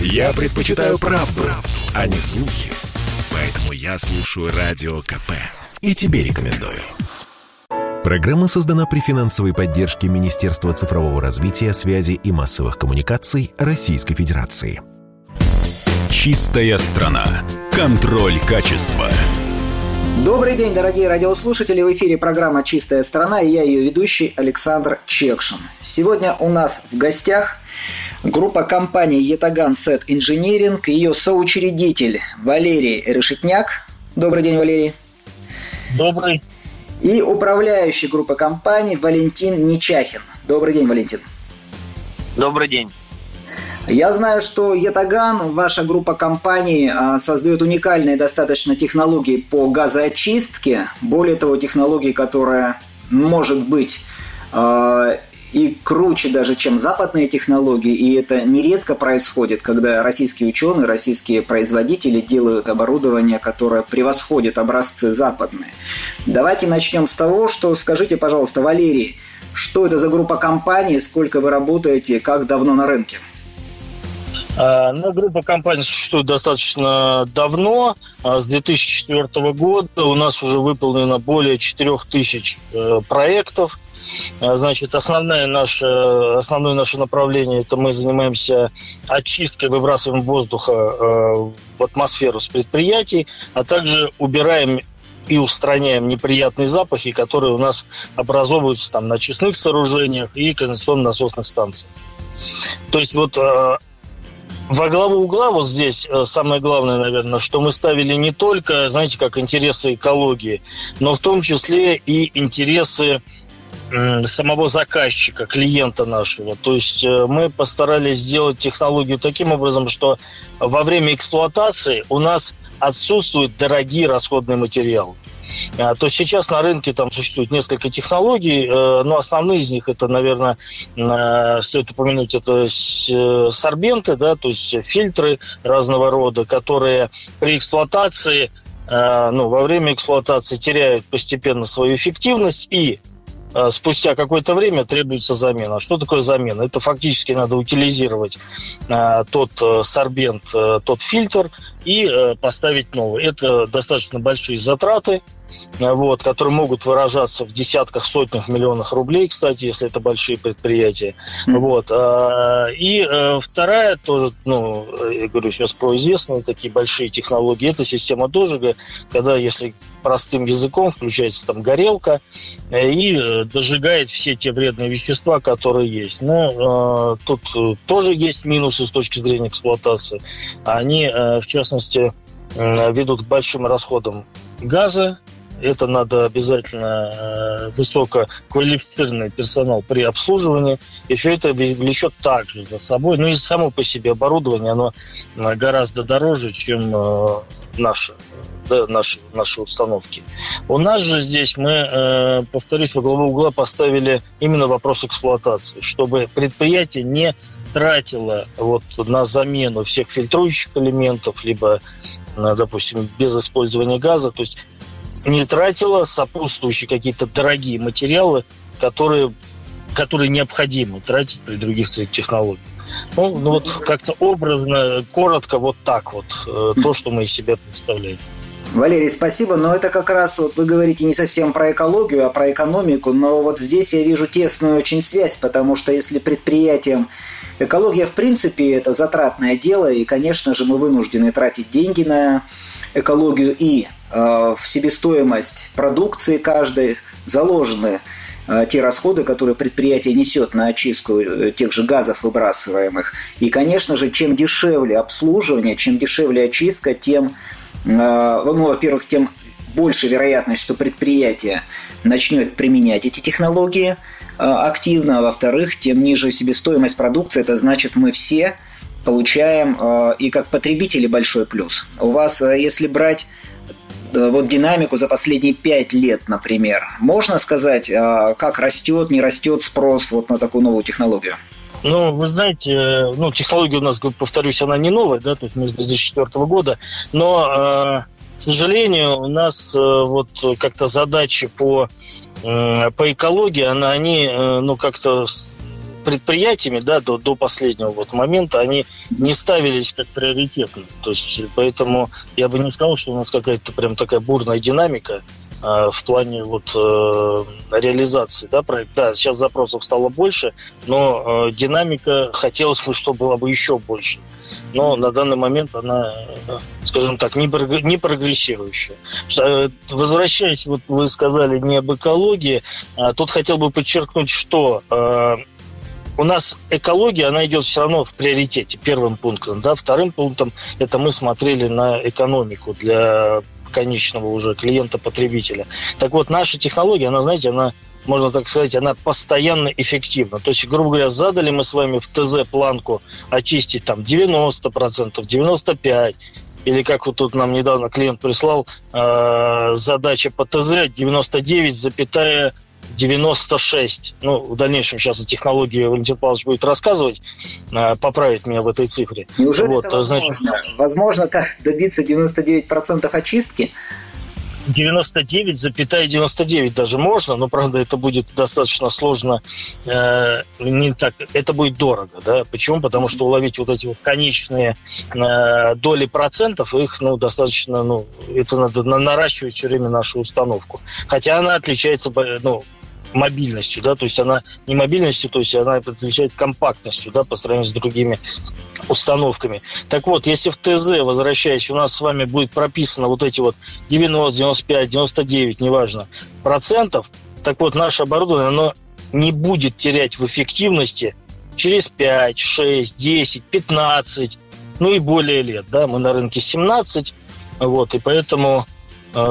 Я предпочитаю правду, правду, а не слухи. Поэтому я слушаю Радио КП. И тебе рекомендую. Программа создана при финансовой поддержке Министерства цифрового развития, связи и массовых коммуникаций Российской Федерации. Чистая страна. Контроль качества. Добрый день, дорогие радиослушатели. В эфире программа «Чистая страна» и я ее ведущий Александр Чекшин. Сегодня у нас в гостях группа компаний «Етаган Сет Инжиниринг» и ее соучредитель Валерий Решетняк. Добрый день, Валерий. Добрый. И управляющий группы компаний Валентин Нечахин. Добрый день, Валентин. Добрый день. Я знаю, что Ятаган, ваша группа компаний, а, создает уникальные достаточно технологии по газоочистке. Более того, технологии, которая может быть а, и круче даже, чем западные технологии. И это нередко происходит, когда российские ученые, российские производители делают оборудование, которое превосходит образцы западные. Давайте начнем с того, что скажите, пожалуйста, Валерий, что это за группа компаний, сколько вы работаете, как давно на рынке? А, ну, группа компаний существует достаточно давно. А с 2004 года у нас уже выполнено более 4000 э, проектов. А, значит, основное наше, основное наше направление – это мы занимаемся очисткой, выбрасываем воздуха э, в атмосферу с предприятий, а также убираем и устраняем неприятные запахи, которые у нас образовываются там на честных сооружениях и кондиционно-насосных станциях. То есть вот э, во главу угла вот здесь э, самое главное, наверное, что мы ставили не только, знаете, как интересы экологии, но в том числе и интересы самого заказчика, клиента нашего. То есть э, мы постарались сделать технологию таким образом, что во время эксплуатации у нас отсутствуют дорогие расходные материалы. А, то сейчас на рынке там существует несколько технологий, э, но основные из них это, наверное, э, стоит упомянуть, это сорбенты, да, то есть фильтры разного рода, которые при эксплуатации ну, во время эксплуатации теряют постепенно свою эффективность и спустя какое-то время требуется замена. Что такое замена? Это фактически надо утилизировать тот сорбент, тот фильтр и поставить новый. Это достаточно большие затраты, вот, которые могут выражаться в десятках, сотнях миллионах рублей, кстати, если это большие предприятия. Mm-hmm. Вот. А, и э, вторая тоже, ну, я говорю сейчас про известные такие большие технологии, это система дожига, когда, если простым языком, включается там горелка э, и э, дожигает все те вредные вещества, которые есть. Но э, тут тоже есть минусы с точки зрения эксплуатации. Они, э, в частности, э, ведут к большим расходам газа, это надо обязательно э, высококвалифицированный персонал при обслуживании. И все это влечет также за собой. Ну и само по себе оборудование, оно э, гораздо дороже, чем э, наше да, наши, наши установки. У нас же здесь мы, повторюсь, во главу угла поставили именно вопрос эксплуатации, чтобы предприятие не тратило вот на замену всех фильтрующих элементов, либо, допустим, без использования газа. То есть не тратила сопутствующие какие-то дорогие материалы, которые, которые необходимо тратить при других технологиях. Ну, ну вот как-то образно, коротко, вот так вот, э, то, что мы из себя представляем. Валерий, спасибо, но это как раз, вот вы говорите не совсем про экологию, а про экономику, но вот здесь я вижу тесную очень связь, потому что если предприятиям экология в принципе это затратное дело, и, конечно же, мы вынуждены тратить деньги на экологию и э, в себестоимость продукции каждой заложены э, те расходы, которые предприятие несет на очистку э, тех же газов выбрасываемых. И, конечно же, чем дешевле обслуживание, чем дешевле очистка, тем ну, во-первых, тем больше вероятность, что предприятие начнет применять эти технологии э, активно, а во-вторых, тем ниже себестоимость продукции, это значит, мы все получаем э, и как потребители большой плюс. У вас, если брать вот динамику за последние пять лет, например, можно сказать, как растет, не растет спрос вот на такую новую технологию? Ну, вы знаете, ну, технология у нас, повторюсь, она не новая, да, то есть мы с 2004 года, но, э, к сожалению, у нас э, вот как-то задачи по, э, по экологии, она, они, э, ну, как-то предприятиями, да, до, до последнего вот момента, они не ставились как приоритетны. То есть, поэтому я бы не сказал, что у нас какая-то прям такая бурная динамика э, в плане вот э, реализации, да, проекта. Да, сейчас запросов стало больше, но э, динамика хотелось бы, чтобы была бы еще больше. Но на данный момент она, скажем так, не, не прогрессирующая. Э, возвращаясь, вот вы сказали не об экологии, а тут хотел бы подчеркнуть, что э, у нас экология, она идет все равно в приоритете, первым пунктом. Да? Вторым пунктом это мы смотрели на экономику для конечного уже клиента-потребителя. Так вот, наша технология, она, знаете, она можно так сказать, она постоянно эффективна. То есть, грубо говоря, задали мы с вами в ТЗ планку очистить там 90%, 95%, или как вот тут нам недавно клиент прислал, э, задача по ТЗ 99, 96. Ну, в дальнейшем сейчас технологии Валентин Павлович будет рассказывать, э, поправить меня в этой цифре. Неужели вот, это возможно? Значит, возможно как добиться 99% очистки? 99,99 ,99 даже можно, но, правда, это будет достаточно сложно. Э, не так, это будет дорого, да? Почему? Потому что уловить вот эти вот конечные э, доли процентов, их, ну, достаточно, ну, это надо наращивать все время нашу установку. Хотя она отличается, ну, мобильностью, да, то есть она не мобильностью, то есть она отличает компактностью, да, по сравнению с другими установками. Так вот, если в ТЗ, возвращаясь, у нас с вами будет прописано вот эти вот 90, 95, 99, неважно, процентов, так вот, наше оборудование, оно не будет терять в эффективности через 5, 6, 10, 15, ну и более лет, да, мы на рынке 17, вот, и поэтому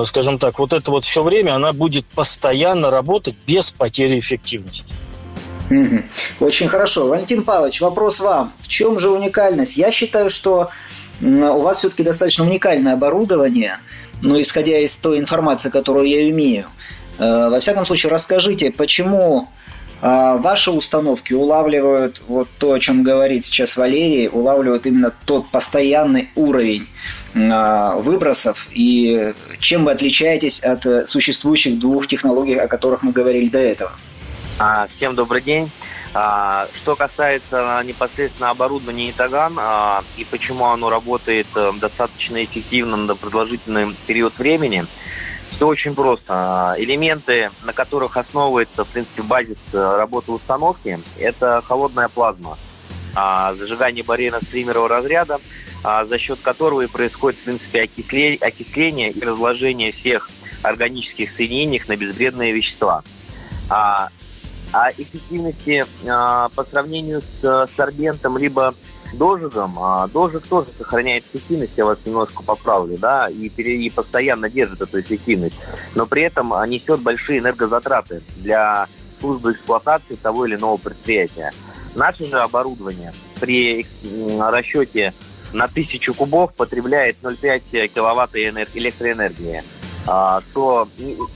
скажем так, вот это вот все время она будет постоянно работать без потери эффективности. Очень хорошо. Валентин Павлович, вопрос вам. В чем же уникальность? Я считаю, что у вас все-таки достаточно уникальное оборудование, но исходя из той информации, которую я имею. Э, во всяком случае, расскажите, почему э, ваши установки улавливают вот то, о чем говорит сейчас Валерий, улавливают именно тот постоянный уровень а, выбросов и чем вы отличаетесь от э, существующих двух технологий, о которых мы говорили до этого? А, всем добрый день. А, что касается непосредственно оборудования Итаган и почему оно работает э, достаточно эффективно на продолжительный период времени, все очень просто. Элементы, на которых основывается, в принципе, базис э, работы установки, это холодная плазма, зажигание барьерно-стримерового разряда, а, за счет которого и происходит, в принципе, окисление, и разложение всех органических соединений на безвредные вещества. А, а эффективности а, по сравнению с сорбентом либо дожигом, а, дожиг тоже сохраняет эффективность, я вас немножко поправлю, да, и, и постоянно держит эту эффективность, но при этом несет большие энергозатраты для службы эксплуатации того или иного предприятия. Наше же оборудование при расчете на тысячу кубов потребляет 0,5 киловатт электроэнергии, а, что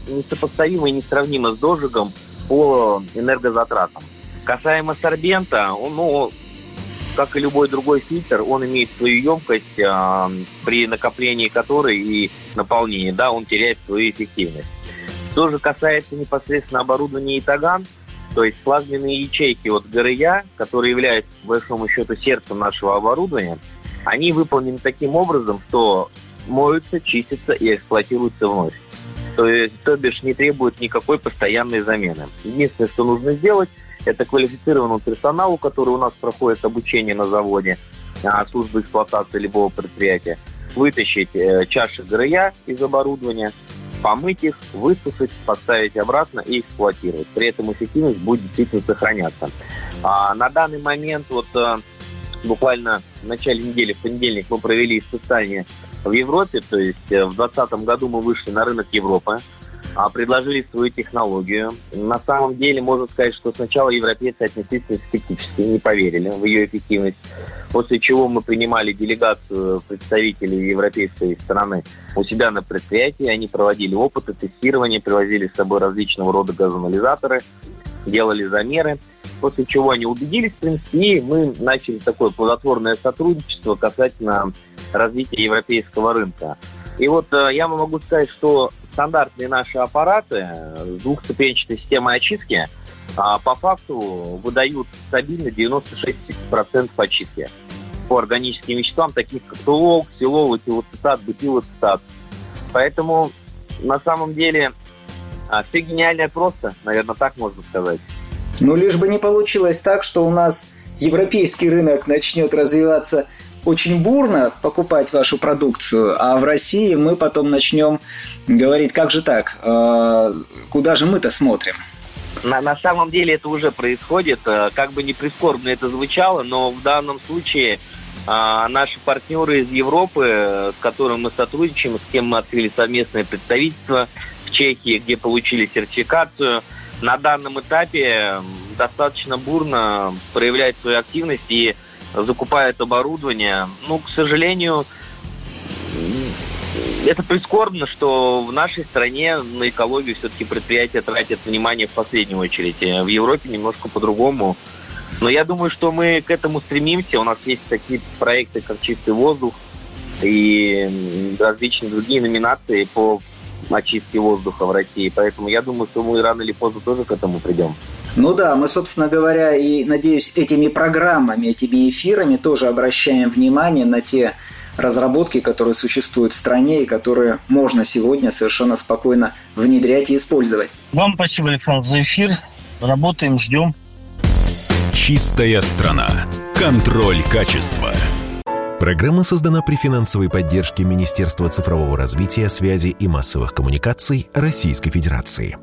несопоставимо и несравнимо с дожигом по энергозатратам. Касаемо сорбента, он, ну, как и любой другой фильтр, он имеет свою емкость, э, при накоплении которой и наполнении, да, он теряет свою эффективность. Что же касается непосредственно оборудования Итаган, то есть плазменные ячейки от ГРЯ, которые являются, по большому счету, сердцем нашего оборудования, они выполнены таким образом, что моются, чистятся и эксплуатируются вновь. То есть, то бишь, не требуют никакой постоянной замены. Единственное, что нужно сделать, это квалифицированному персоналу, который у нас проходит обучение на заводе, а, службы эксплуатации любого предприятия, вытащить э, чаши ГРЯ из оборудования, помыть их, высушить, поставить обратно и эксплуатировать. При этом эффективность будет действительно сохраняться. А на данный момент вот э, буквально в начале недели, в понедельник, мы провели испытания в Европе, то есть э, в 2020 году мы вышли на рынок Европы, а предложили свою технологию. На самом деле, можно сказать, что сначала европейцы отнеслись скептически, не поверили в ее эффективность, после чего мы принимали делегацию представителей европейской страны у себя на предприятии, они проводили опыты, тестирование, привозили с собой различного рода газоанализаторы, делали замеры, после чего они убедились, в принципе, и мы начали такое плодотворное сотрудничество касательно развития европейского рынка. И вот э, я могу сказать, что стандартные наши аппараты с двухступенчатой системой очистки, а по факту выдают стабильно 96% очистки по органическим веществам, таких как тулол, ксилол, этилоцитат, бутилоцитат. Поэтому на самом деле а, все гениальное просто, наверное, так можно сказать. Ну, лишь бы не получилось так, что у нас европейский рынок начнет развиваться очень бурно покупать вашу продукцию, а в России мы потом начнем говорить, как же так, э, куда же мы-то смотрим? На, на самом деле это уже происходит, э, как бы не прискорбно это звучало, но в данном случае а, наши партнеры из Европы, с которыми мы сотрудничаем, с кем мы открыли совместное представительство в Чехии, где получили сертификацию, на данном этапе достаточно бурно проявляет свою активность и закупает оборудование. Ну, к сожалению, это прискорбно, что в нашей стране на экологию все-таки предприятия тратят внимание в последнюю очередь. В Европе немножко по-другому. Но я думаю, что мы к этому стремимся. У нас есть такие проекты, как «Чистый воздух» и различные другие номинации по очистке воздуха в России. Поэтому я думаю, что мы рано или поздно тоже к этому придем. Ну да, мы, собственно говоря, и, надеюсь, этими программами, этими эфирами тоже обращаем внимание на те разработки, которые существуют в стране и которые можно сегодня совершенно спокойно внедрять и использовать. Вам спасибо, Александр, за эфир. Работаем, ждем. Чистая страна. Контроль качества. Программа создана при финансовой поддержке Министерства цифрового развития, связи и массовых коммуникаций Российской Федерации.